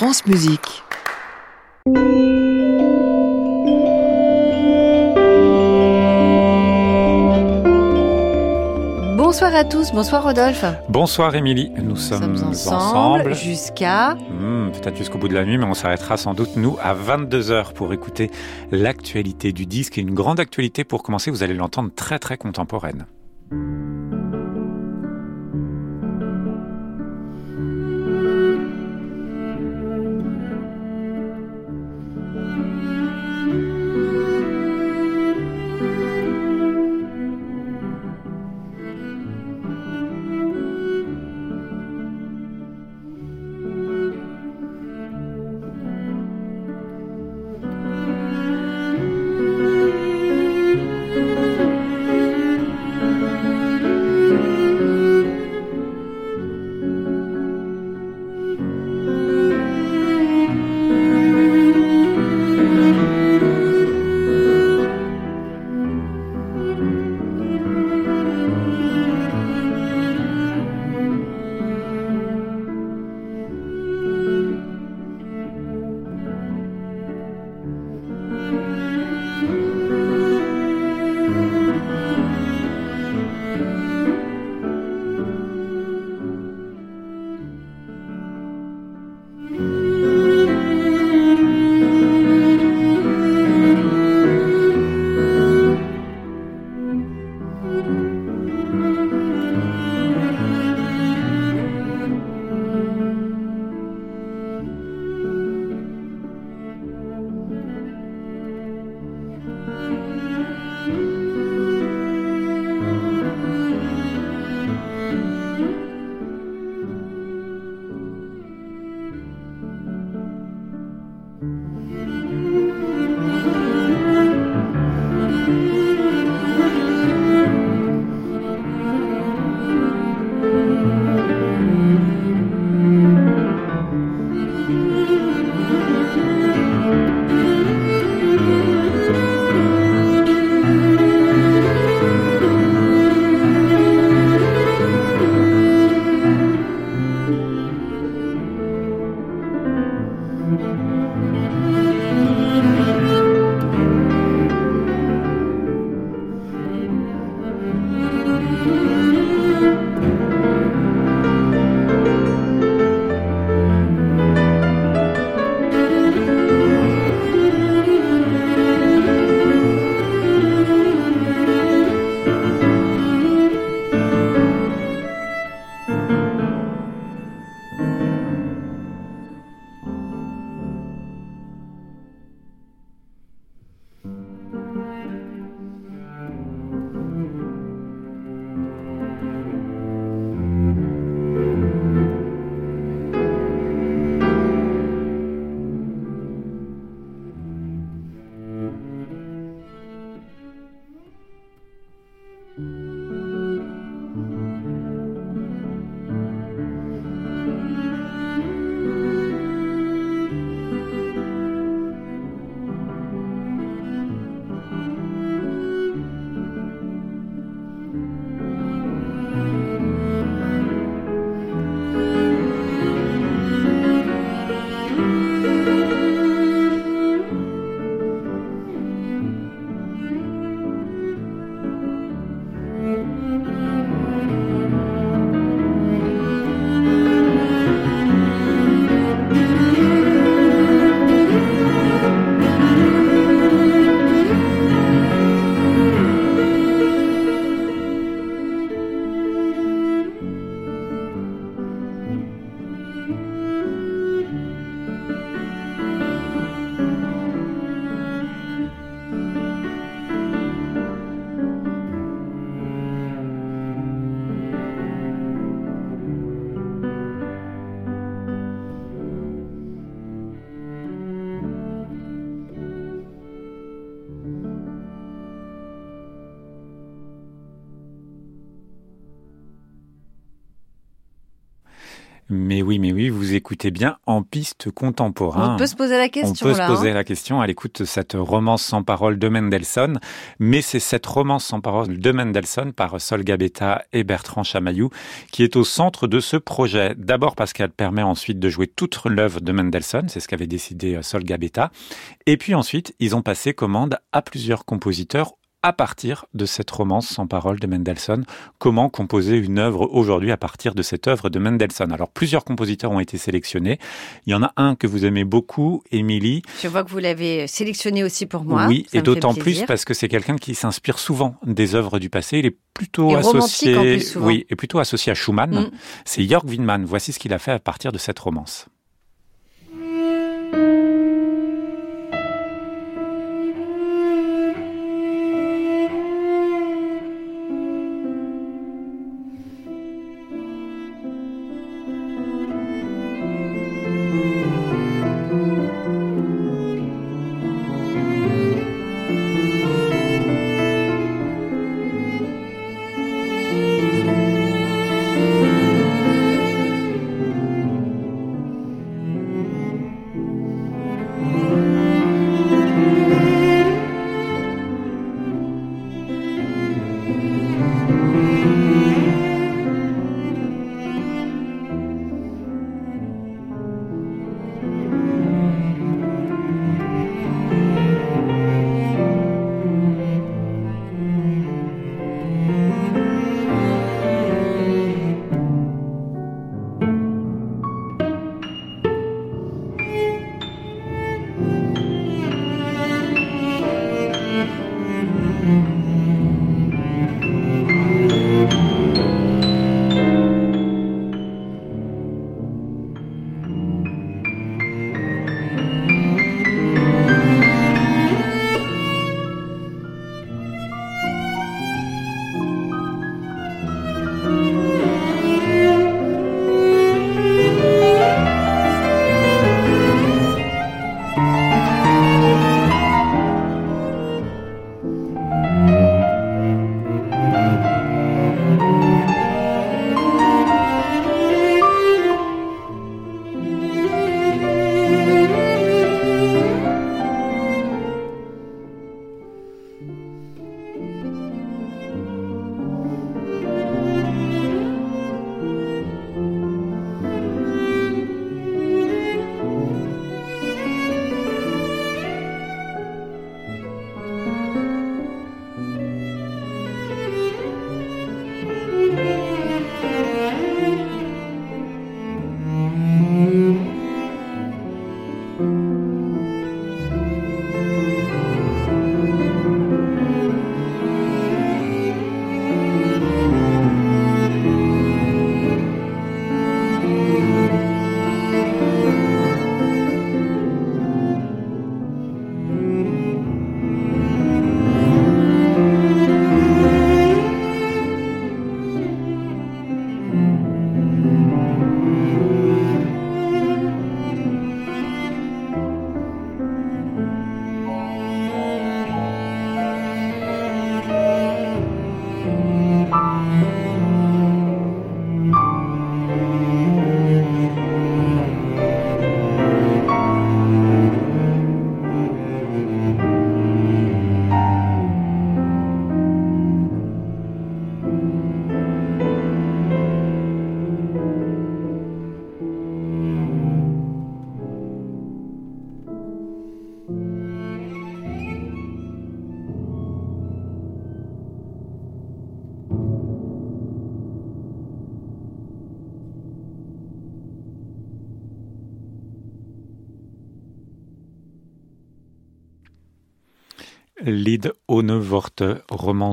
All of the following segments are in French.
France Musique. Bonsoir à tous, bonsoir Rodolphe. Bonsoir Émilie, nous sommes, ensemble, jusqu'à... Hmm, Peut-être jusqu'au bout de la nuit, mais on s'arrêtera sans doute, nous, à 22h pour écouter l'actualité du disque. Et une grande actualité pour commencer, vous allez l'entendre très très contemporaine. Bien en piste contemporain. On peut se poser la question. On peut se poser hein. la question à l'écoute de cette romance sans parole de Mendelssohn. Mais c'est cette romance sans parole de Mendelssohn par Sol Gabetta et Bertrand Chamaillou qui est au centre de ce projet. D'abord parce qu'elle permet ensuite de jouer toute l'œuvre de Mendelssohn. C'est ce qu'avait décidé euh, Sol Gabetta. Et puis ensuite, ils ont passé commande à plusieurs compositeurs à partir de cette romance sans parole de Mendelssohn. Comment composer une œuvre aujourd'hui à partir de cette œuvre de Mendelssohn? Alors, plusieurs compositeurs ont été sélectionnés. Il y en a un que vous aimez beaucoup, Émilie. Je vois que vous l'avez sélectionné aussi pour moi. Oui, Ça et d'autant plus parce que c'est quelqu'un qui s'inspire souvent des œuvres du passé. Il est plutôt Et associé, en plus, oui, et plutôt associé à Schumann. Mm. C'est Jörg Winman. Voici ce qu'il a fait à partir de cette romance.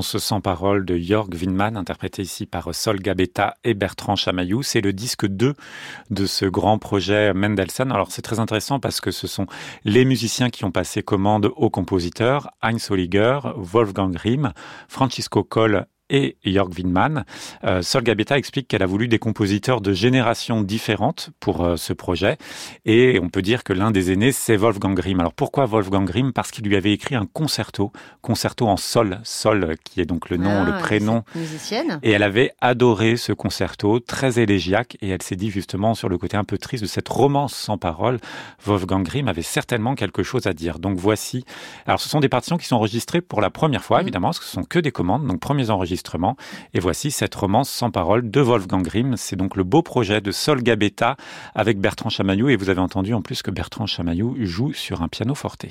Sans parole de Jörg Winman, interprété ici par Sol Gabetta et Bertrand Chamaillou. C'est le disque 2 de ce grand projet Mendelssohn. Alors c'est très intéressant parce que ce sont les musiciens qui ont passé commande aux compositeurs, Heinz Holliger, Wolfgang Grimm, Francisco Coll et Jörg Windman. Euh, Sol Gabetta explique qu'elle a voulu des compositeurs de générations différentes pour euh, ce projet. Et on peut dire que l'un des aînés, c'est Wolfgang Grimm. Alors pourquoi Wolfgang Grimm? Parce qu'il lui avait écrit un concerto, concerto en sol, sol qui est donc le nom, le Ah, prénom. cette Musicienne. Et elle avait adoré ce concerto, très élégiaque, et elle s'est dit justement sur le côté un peu triste de cette romance sans parole, Wolfgang Grimm avait certainement quelque chose à dire. Donc voici, alors ce sont des partitions qui sont enregistrées pour la première fois, Mhm. évidemment, parce que ce sont que des commandes, donc premiers enregistrements. Et voici cette romance sans parole de Wolfgang Grimm. C'est donc le beau projet de Sol Gabetta avec Bertrand Chamaillou, et vous avez entendu en plus que Bertrand Chamaillou joue sur un piano forte.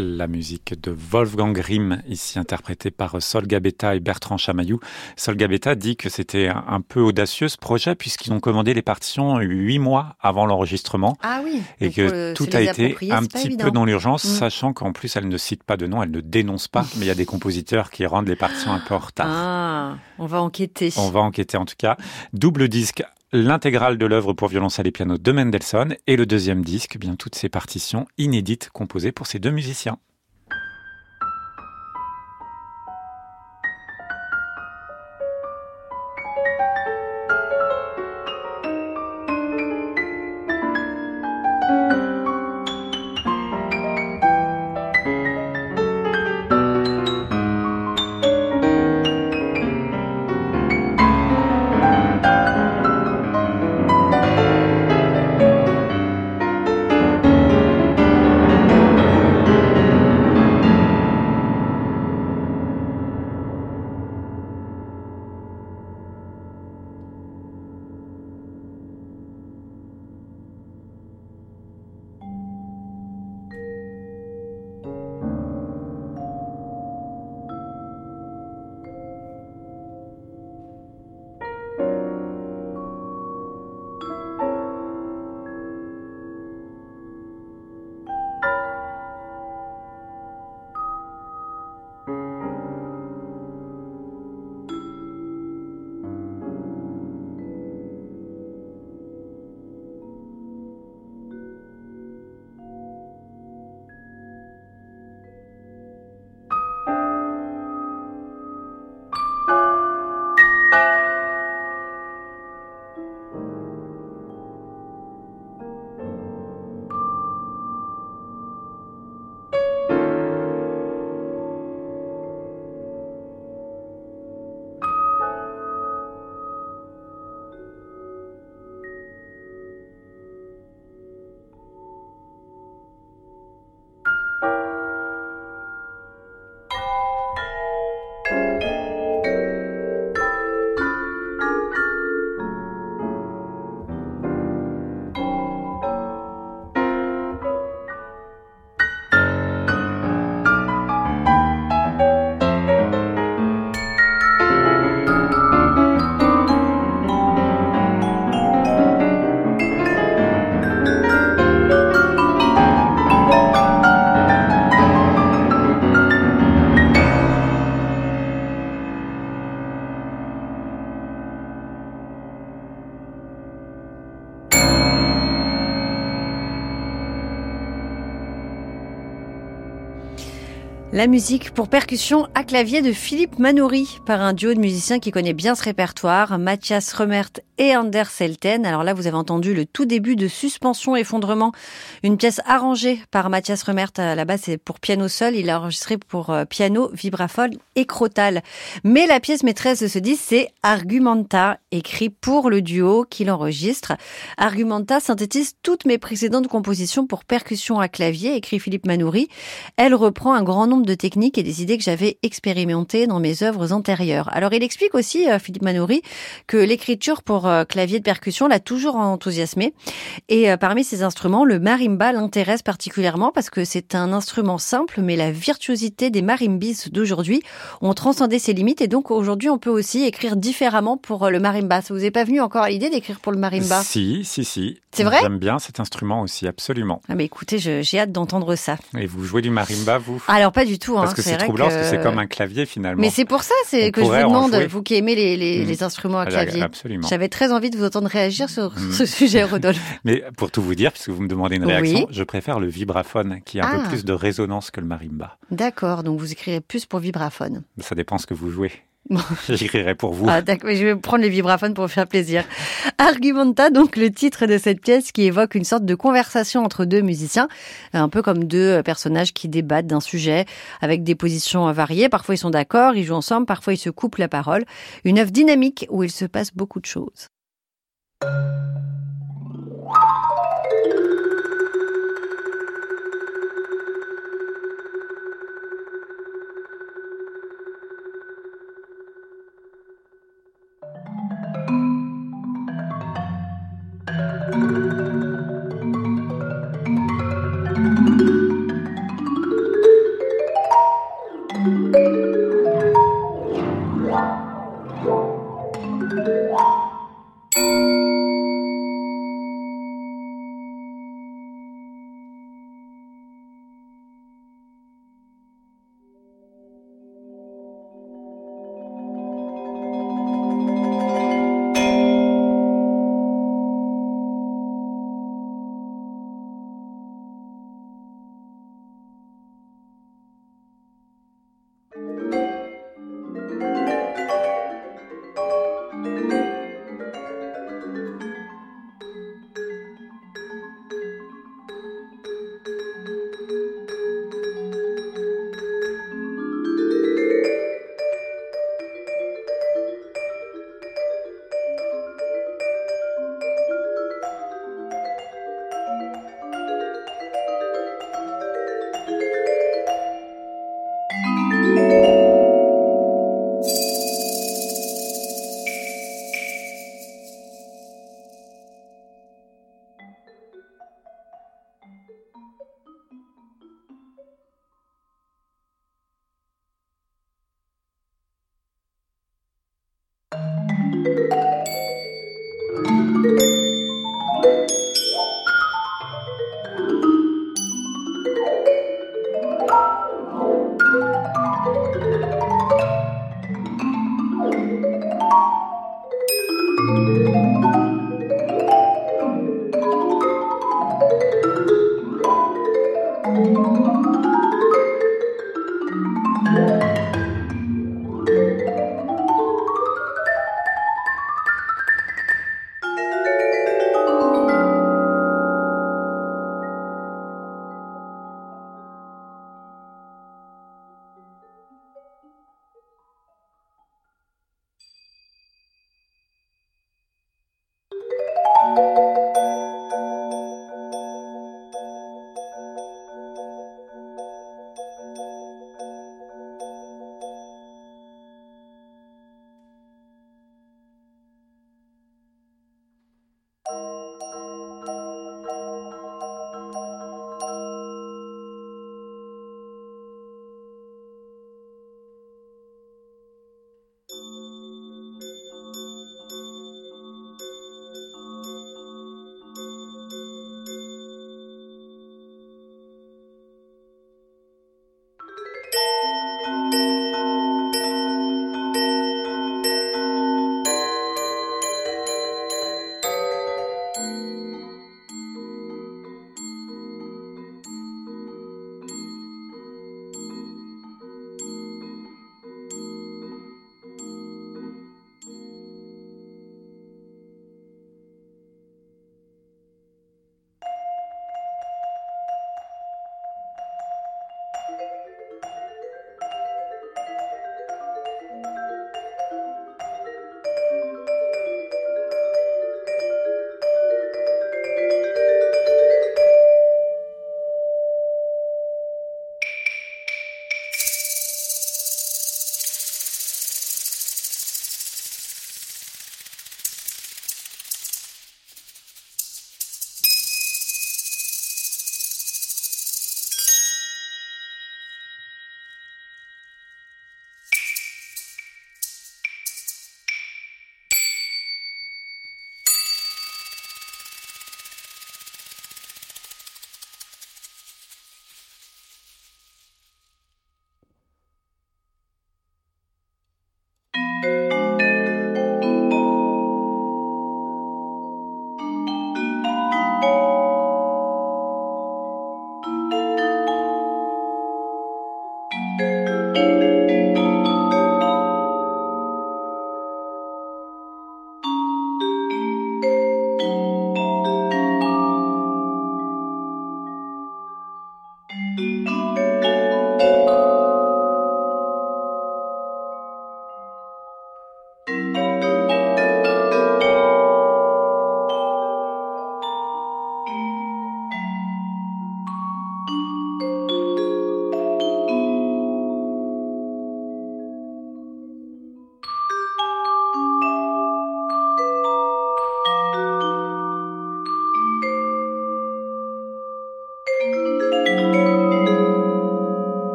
La musique de Wolfgang Grimm, ici interprétée par Sol Gabetta et Bertrand Chamaillou. Sol Gabetta dit que c'était un peu audacieux ce projet puisqu'ils ont commandé les partitions huit mois avant l'enregistrement. Ah oui. Et que tout a été un petit peu dans l'urgence, mm. sachant qu'en plus elle ne cite pas de nom, elle ne dénonce pas, mais il y a des compositeurs qui rendent les partitions un peu en retard. Ah, on va enquêter. On va enquêter en tout cas. Double disque l'intégrale de l'œuvre pour violoncelle et piano de Mendelssohn et le deuxième disque, bien toutes ces partitions inédites composées pour ces deux musiciens. La musique pour percussion à clavier de Philippe Manoury par un duo de musiciens qui connaît bien ce répertoire, Mathias Remert et Anders Selten. Alors là, vous avez entendu le tout début de Suspension Effondrement, une pièce arrangée par Mathias Remert. Base, c'est pour piano seul. Il a enregistré pour euh, piano, vibraphone et crotal. Mais la pièce maîtresse de ce disque, c'est Argumenta, écrit pour le duo qu'il enregistre. Argumenta synthétise toutes mes précédentes compositions pour percussion à clavier, écrit Philippe Manoury. Elle reprend un grand nombre de techniques et des idées que j'avais expérimentées dans mes œuvres antérieures. Alors il explique aussi, euh, Philippe Manoury, que l'écriture pour clavier de percussion l'a toujours enthousiasmé. Et euh, parmi ces instruments, le marimba l'intéresse particulièrement parce que c'est un instrument simple, mais la virtuosité des marimbis d'aujourd'hui ont transcendé ses limites et donc aujourd'hui on peut aussi écrire différemment pour le marimba. Ça vous est pas venu encore à l'idée d'écrire pour le marimba? Si, si, si. C'est vrai? J'aime bien cet instrument aussi, absolument. Ah mais écoutez, j'ai hâte d'entendre ça. Et vous jouez du marimba, vous? Alors pas du tout. Hein, parce que c'est troublant, parce que c'est comme un clavier finalement. Mais c'est pour ça c'est que je vous demande, vous qui aimez les, les, mm. les instruments à clavier. Absolument. J'avais très envie de vous entendre réagir sur mm. ce sujet, Rodolphe. Mais pour tout vous dire, puisque vous me demandez une réaction, je préfère le vibraphone qui a un peu ah. plus de résonance que le marimba. D'accord, donc vous écrirez plus pour vibraphone. Ça dépend ce que vous jouez. J'écrirai pour vous. Ah, je vais prendre les vibraphones pour faire plaisir. Argumenta, donc le titre de cette pièce qui évoque une sorte de conversation entre deux musiciens, un peu comme deux personnages qui débattent d'un sujet avec des positions variées. Parfois ils sont d'accord, ils jouent ensemble, parfois ils se coupent la parole. Une œuvre dynamique où il se passe beaucoup de choses.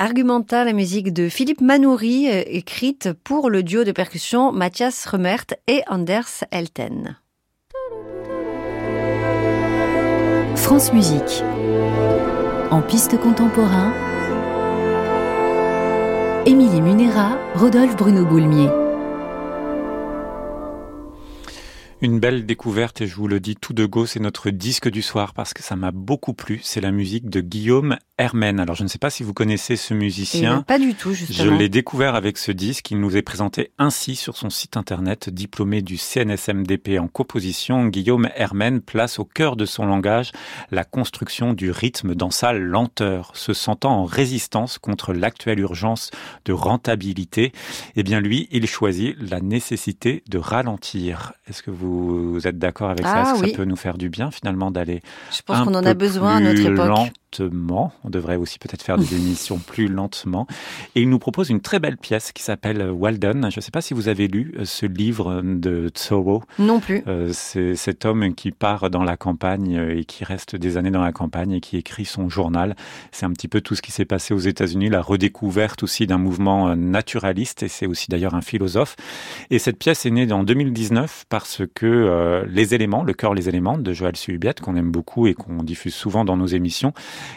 Argumenta, la musique de Philippe Manoury, euh, écrite pour le duo de percussion Mathias Remert et Anders Elten. France Musique. En piste contemporain, Émilie Munera, Rodolphe Bruno Boulmier. Une belle découverte et je vous le dis tout de go, c'est notre disque du soir parce que ça m'a beaucoup plu. C'est la musique de Guillaume Hermen. Alors je ne sais pas si vous connaissez ce musicien. pas du tout, justement. Je l'ai découvert avec ce disque. Il nous est présenté ainsi sur son site internet. Diplômé du CNSMDP en composition, Guillaume Hermen place au cœur de son langage la construction du rythme dans sa lenteur, se sentant en résistance contre l'actuelle urgence de rentabilité. Eh bien lui, il choisit la nécessité de ralentir. Est-ce que vous vous, êtes d'accord avec ça? Est-ce que ça peut nous faire du bien finalement d'aller Je pense qu'on en a besoin à notre époque. Lentement. On devrait aussi peut-être faire des émissions plus lentement. Et il nous propose une très belle pièce qui s'appelle Walden. Je ne sais pas si vous avez lu euh, ce livre de Thoreau. Non plus. Euh, c'est cet homme qui part dans la campagne euh, et qui reste des années dans la campagne et qui écrit son journal. C'est un petit peu tout ce qui s'est passé aux États-Unis, la redécouverte aussi d'un mouvement naturaliste et c'est aussi d'ailleurs un philosophe. Et cette pièce est née en 2019 parce que euh, Les éléments, le cœur Les éléments de Joël Suhubiette, qu'on aime beaucoup et qu'on diffuse souvent dans nos émissions,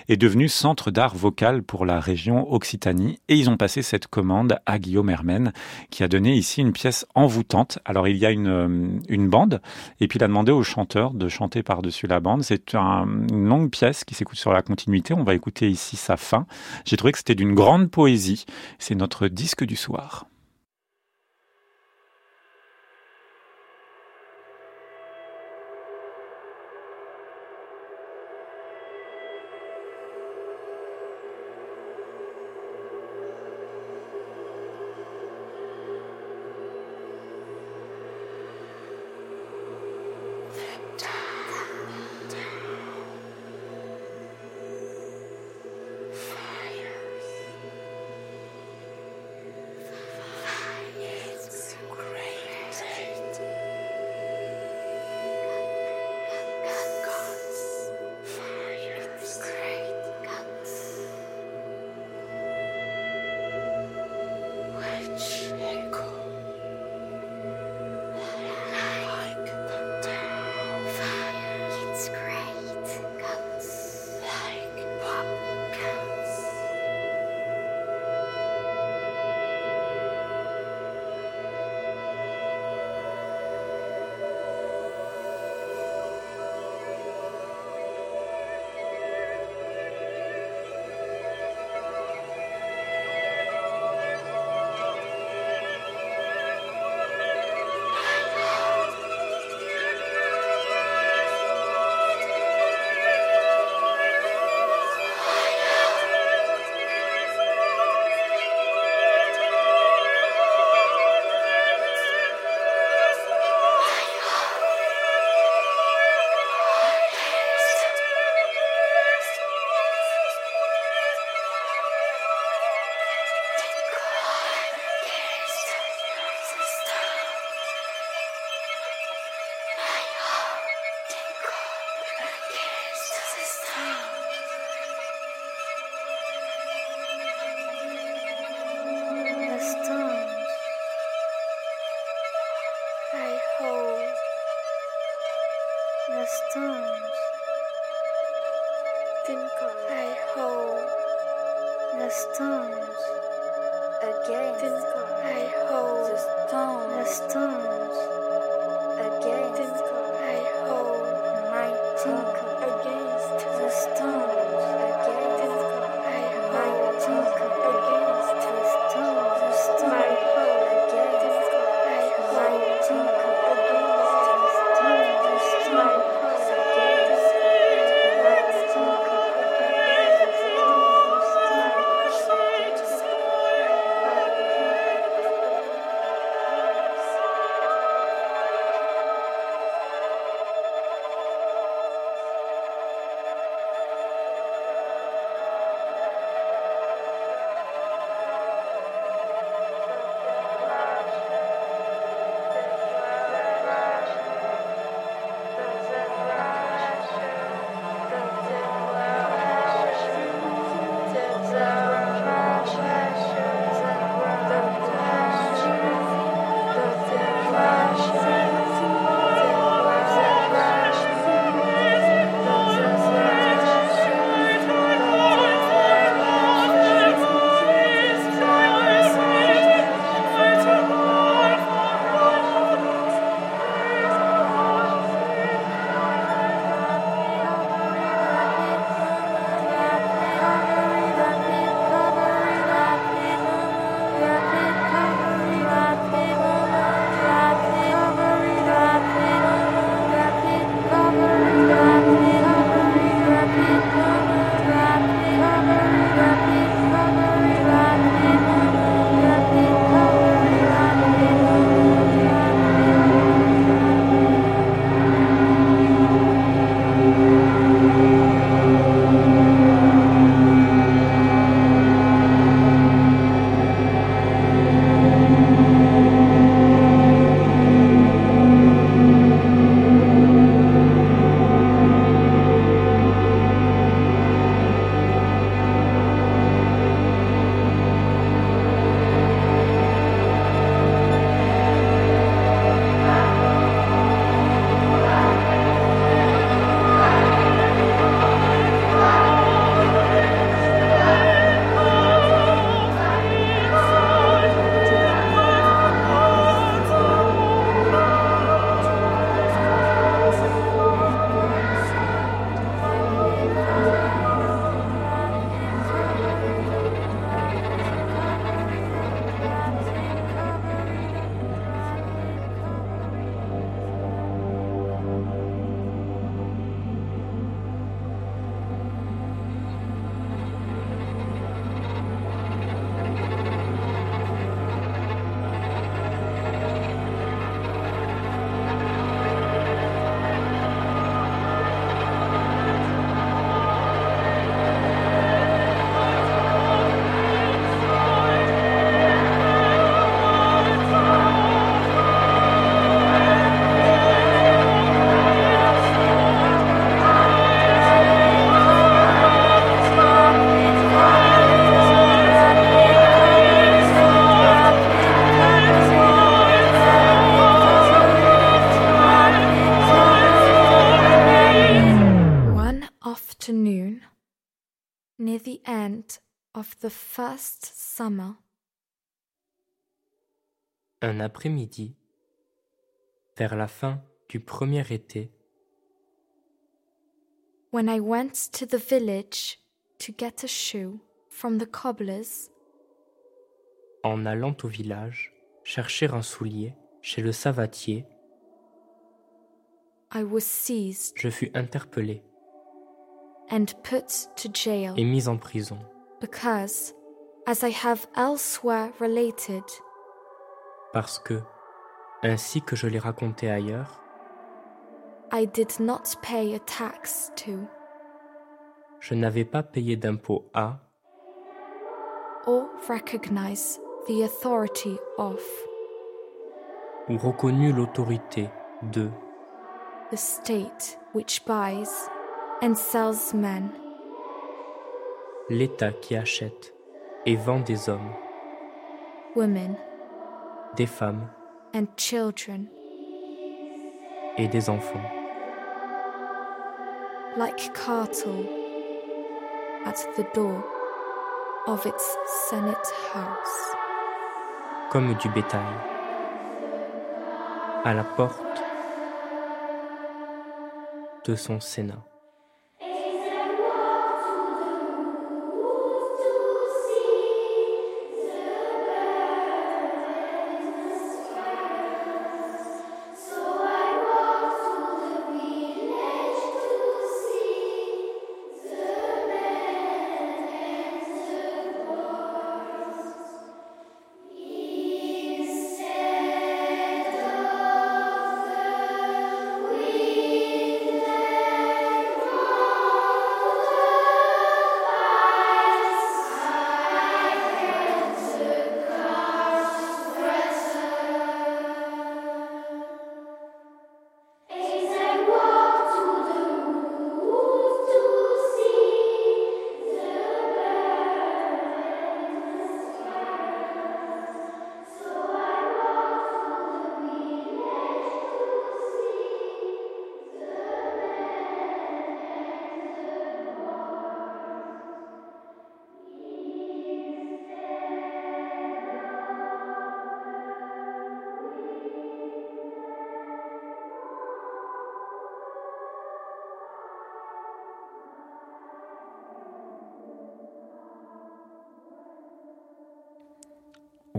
est devenu centre d'art vocal pour la région Occitanie. Et ils ont passé cette commande à Guillaume Hermen, qui a donné ici une pièce envoûtante. Alors il y a une, euh, une bande, et puis il a demandé au chanteur de chanter par-dessus la bande. C'est une longue pièce qui s'écoute sur la continuité. On va écouter ici sa fin. J'ai trouvé que c'était d'une grande poésie. C'est notre disque du soir. The first summer. Un après-midi, vers la fin du premier été, when I went to the village to get a shoe from the cobbler's, en allant au village chercher un soulier chez le savatier, I was seized je fus interpellé and put to jail. et mis en prison because, as I have elsewhere related, parce que, ainsi que je l'ai raconté ailleurs, I did not pay a tax to. je n'avais pas payé d'impôt à or recognize the authority of. ou reconnu l'autorité de. The state which buys and sells men, l'État qui achète et vend des hommes, women, des femmes and children et des enfants, like cattle at the door of its Senate house. comme du bétail, à la porte de son Sénat.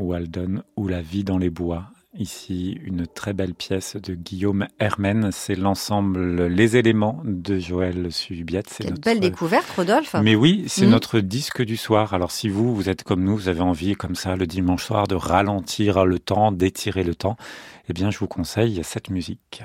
Walden ou La vie dans les bois. Ici, une très belle pièce de Guillaume Hermen. C'est l'ensemble Les éléments de Joël Subiette. C'est une belle découverte, Rodolphe. Mais oui, c'est mmh. notre disque du soir. Alors, si vous, vous êtes comme nous, vous avez envie, comme ça, le dimanche soir, de ralentir le temps, d'étirer le temps, eh bien, je vous conseille cette musique.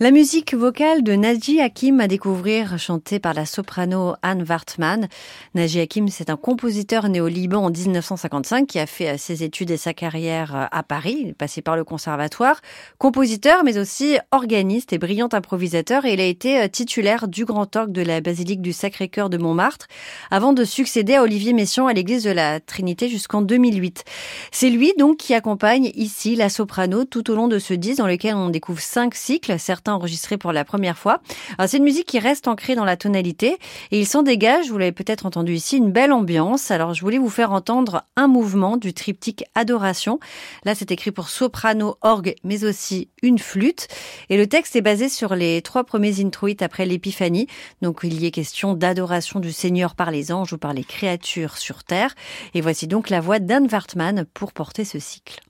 La musique vocale de Naji Hakim à découvrir, chantée par la soprano Anne Wartman. Naji Hakim, c'est un compositeur né au Liban en 1955 qui a fait euh, ses études et sa carrière euh, à Paris. Passé par le conservatoire. Compositeur, mais aussi organiste et brillant improvisateur. Et il a été euh, titulaire du grand orgue de la basilique du Sacré-Cœur de Montmartre avant de succéder à Olivier Messiaen à l'église de la Trinité jusqu'en 2008. C'est lui donc qui accompagne ici la soprano tout au long de ce disque dans lequel on découvre cinq cycles, certains enregistré pour la première fois. C'est une musique qui reste ancrée dans la tonalité et il s'en dégage, vous l'avez peut-être entendu ici, une belle ambiance. Alors je voulais vous faire entendre un mouvement du triptyque Adoration. Là c'est écrit pour soprano, orgue, mais aussi une flûte. Et le texte est basé sur les trois premiers introïts après l'épiphanie. Donc il y est question d'adoration du Seigneur par les anges ou par les créatures sur terre. Et voici donc la voix d'Anne Wartman pour porter ce cycle.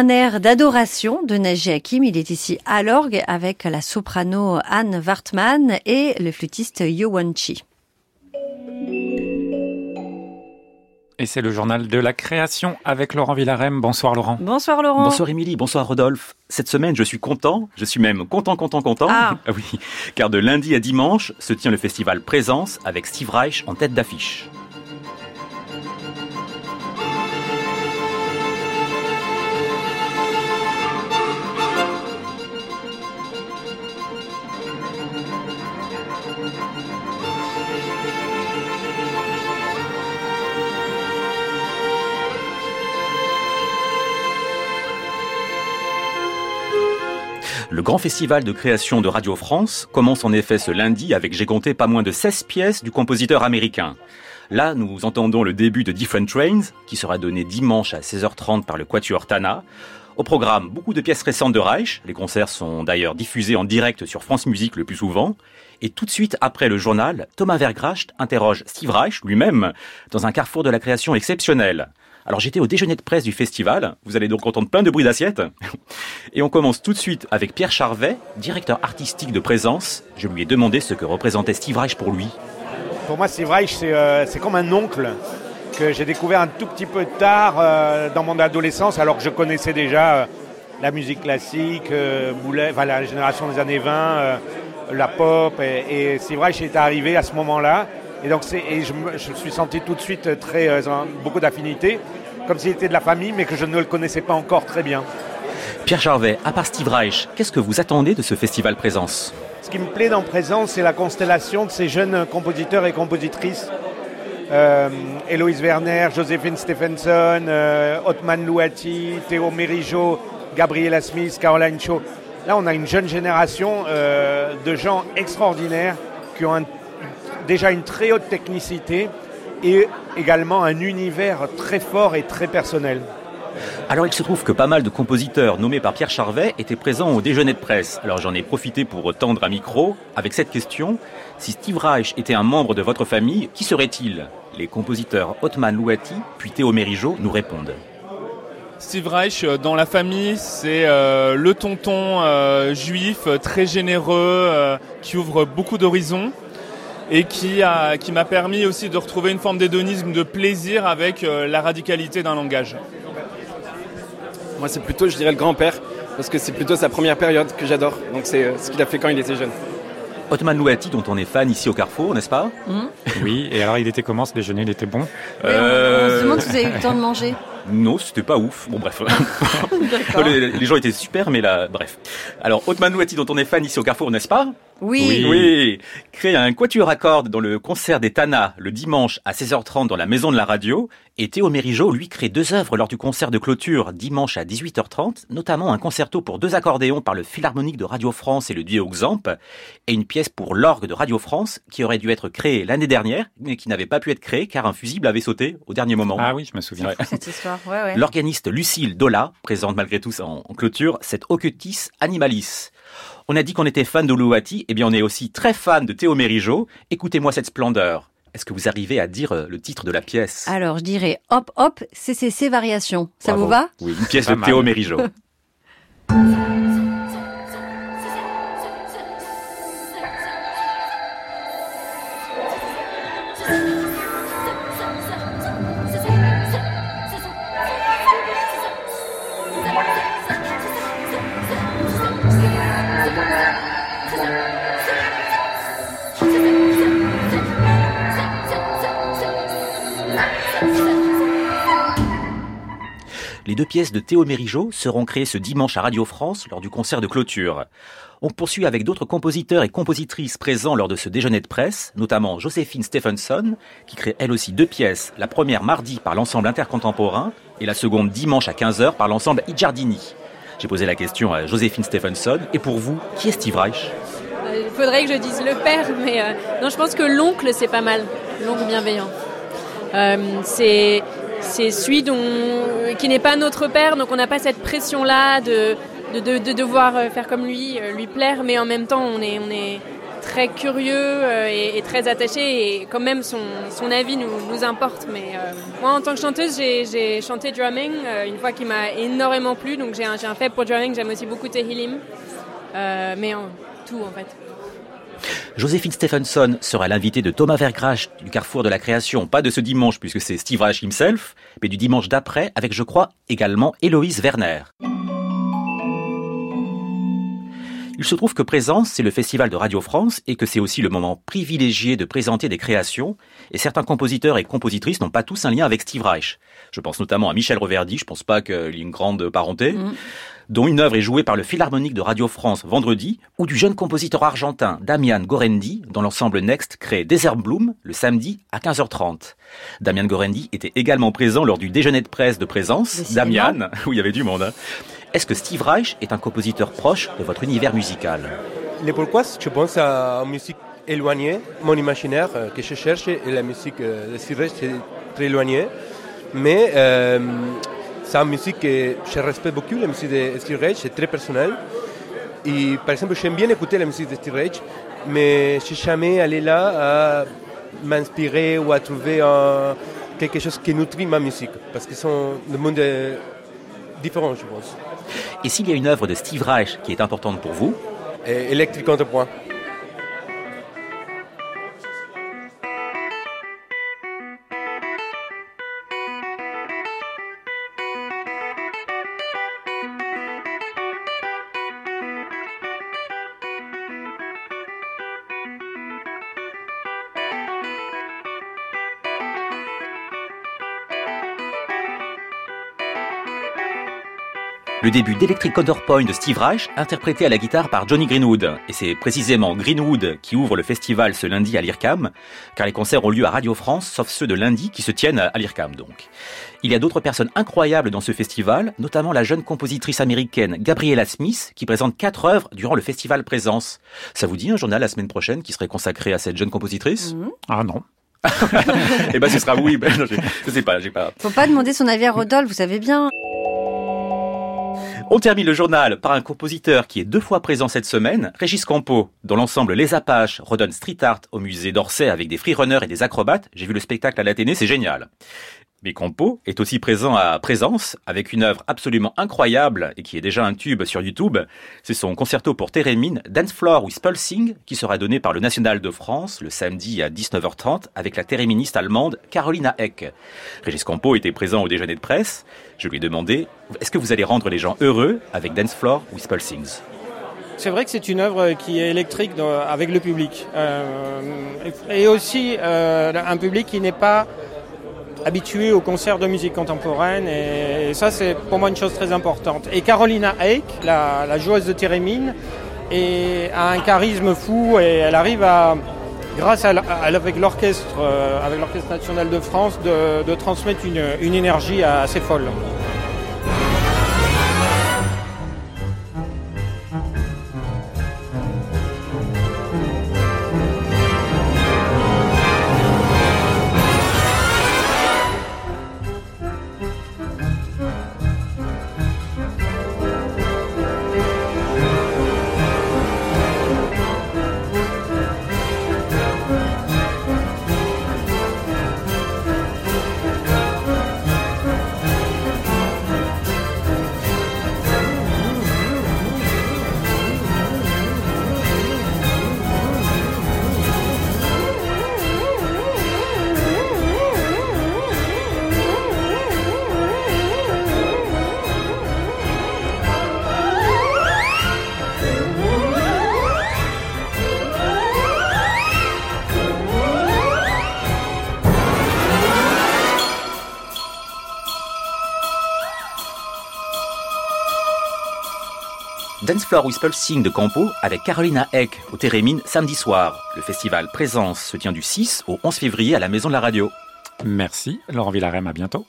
Un air d'adoration de Naji Hakim. Il est ici à l'orgue avec la soprano Anne Wartman et le flûtiste Yo Chi. et c'est le journal de la création avec Laurent Villarem. Bonsoir Laurent. Bonsoir Laurent. Bonsoir Émilie, bonsoir Rodolphe. Cette semaine, je suis content, je suis même content, content, content. Ah. oui, car de lundi à dimanche se tient le festival Présence avec Steve Reich en tête d'affiche. Grand festival de création de Radio France commence en effet ce lundi avec, j'ai compté, pas moins de 16 pièces du compositeur américain. Là, nous entendons le début de Different Trains, qui sera donné dimanche à 16h30 par le Quatuor Tana. Au programme, beaucoup de pièces récentes de Reich. Les concerts sont d'ailleurs diffusés en direct sur France Musique le plus souvent. Et tout de suite après le journal, Thomas Vergracht interroge Steve Reich lui-même dans un carrefour de la création exceptionnel. Alors j'étais au déjeuner de presse du festival, vous allez donc entendre plein de bruits d'assiettes. Et on commence tout de suite avec Pierre Charvet, directeur artistique de Présence. Je lui ai demandé ce que représentait Steve Reich pour lui. Pour moi, Steve Reich, c'est euh, comme un oncle que j'ai découvert un tout petit peu tard euh, dans mon adolescence, alors que je connaissais déjà euh, la musique classique, la génération des années 20, euh, la pop, et, et Steve Reich est arrivé à ce moment-là. Et donc, et je, me, je suis senti tout de suite très, beaucoup d'affinité, comme s'il était de la famille, mais que je ne le connaissais pas encore très bien. Pierre Charvet, à part Steve Reich, qu'est-ce que vous attendez de ce festival Présence? Ce qui me plaît dans Présence, c'est la constellation de ces jeunes compositeurs et compositrices. Euh, Héloïse Werner, Joséphine Stephenson, euh, Otman Louati, Théo Mérigeau, Gabriela Smith, Caroline Shaw. Là, on a une jeune génération euh, de gens extraordinaires qui ont un- déjà une très haute technicité et également un univers très fort et très personnel. Alors il se trouve que pas mal de compositeurs nommés par Pierre Charvet étaient présents au déjeuner de presse. Alors j'en ai profité pour tendre un micro avec cette question. Si Steve Reich était un membre de votre famille, qui serait-il? Les compositeurs Otman Louati puis Théo Mérigeau nous répondent. Steve Reich, euh, dans la famille, c'est euh, le tonton euh, juif très généreux euh, qui ouvre beaucoup d'horizons et qui a qui m'a permis aussi de retrouver une forme d'hédonisme, de plaisir avec euh, la radicalité d'un langage. Moi, c'est plutôt, je dirais, le grand-père, parce que c'est plutôt sa première période que j'adore. Donc, c'est euh, ce qu'il a fait quand il était jeune. Otman Louati, dont on est fan ici au Carrefour, n'est-ce pas? Oui, et alors il était comment ce déjeuner? Il était bon? On- on, se demande si vous avez eu le temps de manger. Non, c'était pas ouf. Bon, bref. les, les gens étaient super, mais là, bref. Alors, Otman Louati, dont on est fan ici au Carrefour, n'est-ce pas? Oui. Oui, crée un quatuor à cordes dans le concert des Tana le dimanche à 16h30 dans la Maison de la Radio. Et Théo Mérigeau, lui, crée deux œuvres lors du concert de clôture dimanche à 18h30, notamment un concerto pour deux accordéons par le Philharmonique de Radio France et le duo Xamp, et une pièce pour l'orgue de Radio France qui aurait dû être créée l'année dernière, mais qui n'avait pas pu être créée car un fusible avait sauté au dernier moment. Ah oui, je me souviens. Cette histoire, ouais, ouais. L'organiste Lucille Dola présente malgré tout en, en clôture cette Ocutis Animalis. On a dit qu'on était fan de Louati, eh bien on est aussi très fan de Théo Mérigeau. Écoutez-moi cette splendeur. Est-ce que vous arrivez à dire euh, le titre de la pièce? Alors, je dirais hop, hop, CCC variation. Ça Bravo. vous va? Oui, une pièce de Théo. Mérigeau. Les deux pièces de Théo Mérigeau seront créées ce dimanche à Radio France lors du concert de clôture. On poursuit avec d'autres compositeurs et compositrices présents lors de ce déjeuner de presse, notamment Joséphine Stephenson, qui crée elle aussi deux pièces, la première mardi par l'ensemble intercontemporain et la seconde dimanche à 15h par l'ensemble I Giardini. J'ai posé la question à Joséphine Stephenson, et pour vous, qui est Steve Reich? Euh, Il faudrait que je dise le père, mais euh, non, je pense que l'oncle, c'est pas mal. L'oncle bienveillant. Euh, c'est c'est celui dont, qui n'est pas notre père, donc on n'a pas cette pression-là de, de, de, de devoir euh, faire comme lui, euh, lui plaire, mais en même temps, on est, on est très curieux euh, et, et très attaché, et quand même, son, son avis nous, nous importe. Mais euh, moi, en tant que chanteuse, j'ai j'ai chanté drumming, euh, une fois qui m'a énormément plu, donc j'ai un, un faible pour drumming, j'aime aussi beaucoup Tehilim. mais en tout en fait. Joséphine Stephenson sera l'invitée de Thomas Vergrache du Carrefour de la Création, pas de ce dimanche puisque c'est Steve Reich himself, mais du dimanche d'après avec, je crois, également Héloïse Werner. Il se trouve que Présence, c'est le festival de Radio France et que c'est aussi le moment privilégié de présenter des créations. Et certains compositeurs et compositrices n'ont pas tous un lien avec Steve Reich. Je pense notamment à Michel Reverdy, je pense pas qu'il y ait une grande parenté. Mm. dont une œuvre est jouée par le Philharmonique de Radio France vendredi, ou du jeune compositeur argentin Damian Gorendi, dont l'ensemble Next crée Desert Bloom le samedi à 15h30. Damian Gorendi était également présent lors du déjeuner de presse de présence. Damian, où il y avait du monde. Hein. Est-ce que Steve Reich est un compositeur proche de votre univers musical Les pourquoi je pense à une musique éloignée. Mon imaginaire euh, que je cherche et la musique euh, de Steve Reich, c'est très éloigné. Mais euh, c'est une musique que je respecte beaucoup, la musique de Steve Reich, c'est très personnel. Et par exemple, j'aime bien écouter la musique de Steve Reich, mais je suis jamais allé là à m'inspirer ou à trouver quelque chose qui nutrit ma musique. Parce que sont le monde est différent, je pense. Et s'il y a une œuvre de Steve Reich qui est importante pour vous Électrique. Le début d'Electric Counterpoint de Steve Reich, interprété à la guitare par Johnny Greenwood. Et c'est précisément Greenwood qui ouvre le festival ce lundi à l'IRCAM, car les concerts ont lieu à Radio France, sauf ceux de lundi qui se tiennent à l'IRCAM donc. Il y a d'autres personnes incroyables dans ce festival, notamment la jeune compositrice américaine Gabriella Smith, qui présente quatre œuvres durant le festival Présence. Ça vous dit un journal la semaine prochaine qui serait consacré à cette jeune compositrice? Mmh. Ah non. eh ben ce sera oui, ben, je, je sais pas, j'ai pas. Faut pas demander son avis à Rodolphe, vous savez bien. On termine le journal par un compositeur qui est deux fois présent cette semaine, Régis Campo, dont l'ensemble Les Apaches redonne street art au musée d'Orsay avec des freerunners et des acrobates. J'ai vu le spectacle à l'Athénée, c'est génial. Mais Campo est aussi présent à Présence avec une œuvre absolument incroyable et qui est déjà un tube sur YouTube. C'est son concerto pour Térémine, Dance Floor with qui sera donné par le National de France le samedi à 19h30 avec la téréministe allemande Carolina Eck. Régis Campo était présent au déjeuner de presse. Je lui ai demandé, est-ce que vous allez rendre les gens heureux avec Dance Floor with c'est vrai que c'est une œuvre qui est électrique avec le public. Euh, et aussi euh, un public qui n'est pas habitué aux concerts de musique contemporaine et, ça c'est pour moi une chose très importante. Et Carolina Eik, la, joueuse de Térémine, a un charisme fou et elle arrive à, grâce à, avec l'orchestre, euh, avec l'orchestre national de France, de, transmettre une énergie assez folle. With Pulsing de Campo avec Carolina Eck au Térémine samedi soir. Le festival Présence se tient du 6 au 11 février à la Maison de la Radio. Merci, Laurent Villarem, à bientôt.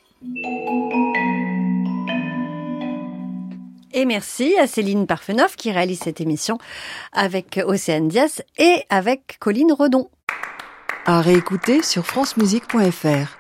Et merci à Céline Parfenoff qui réalise cette émission avec Océane Dias et avec Colline Redon. À réécouter sur francemusique.fr.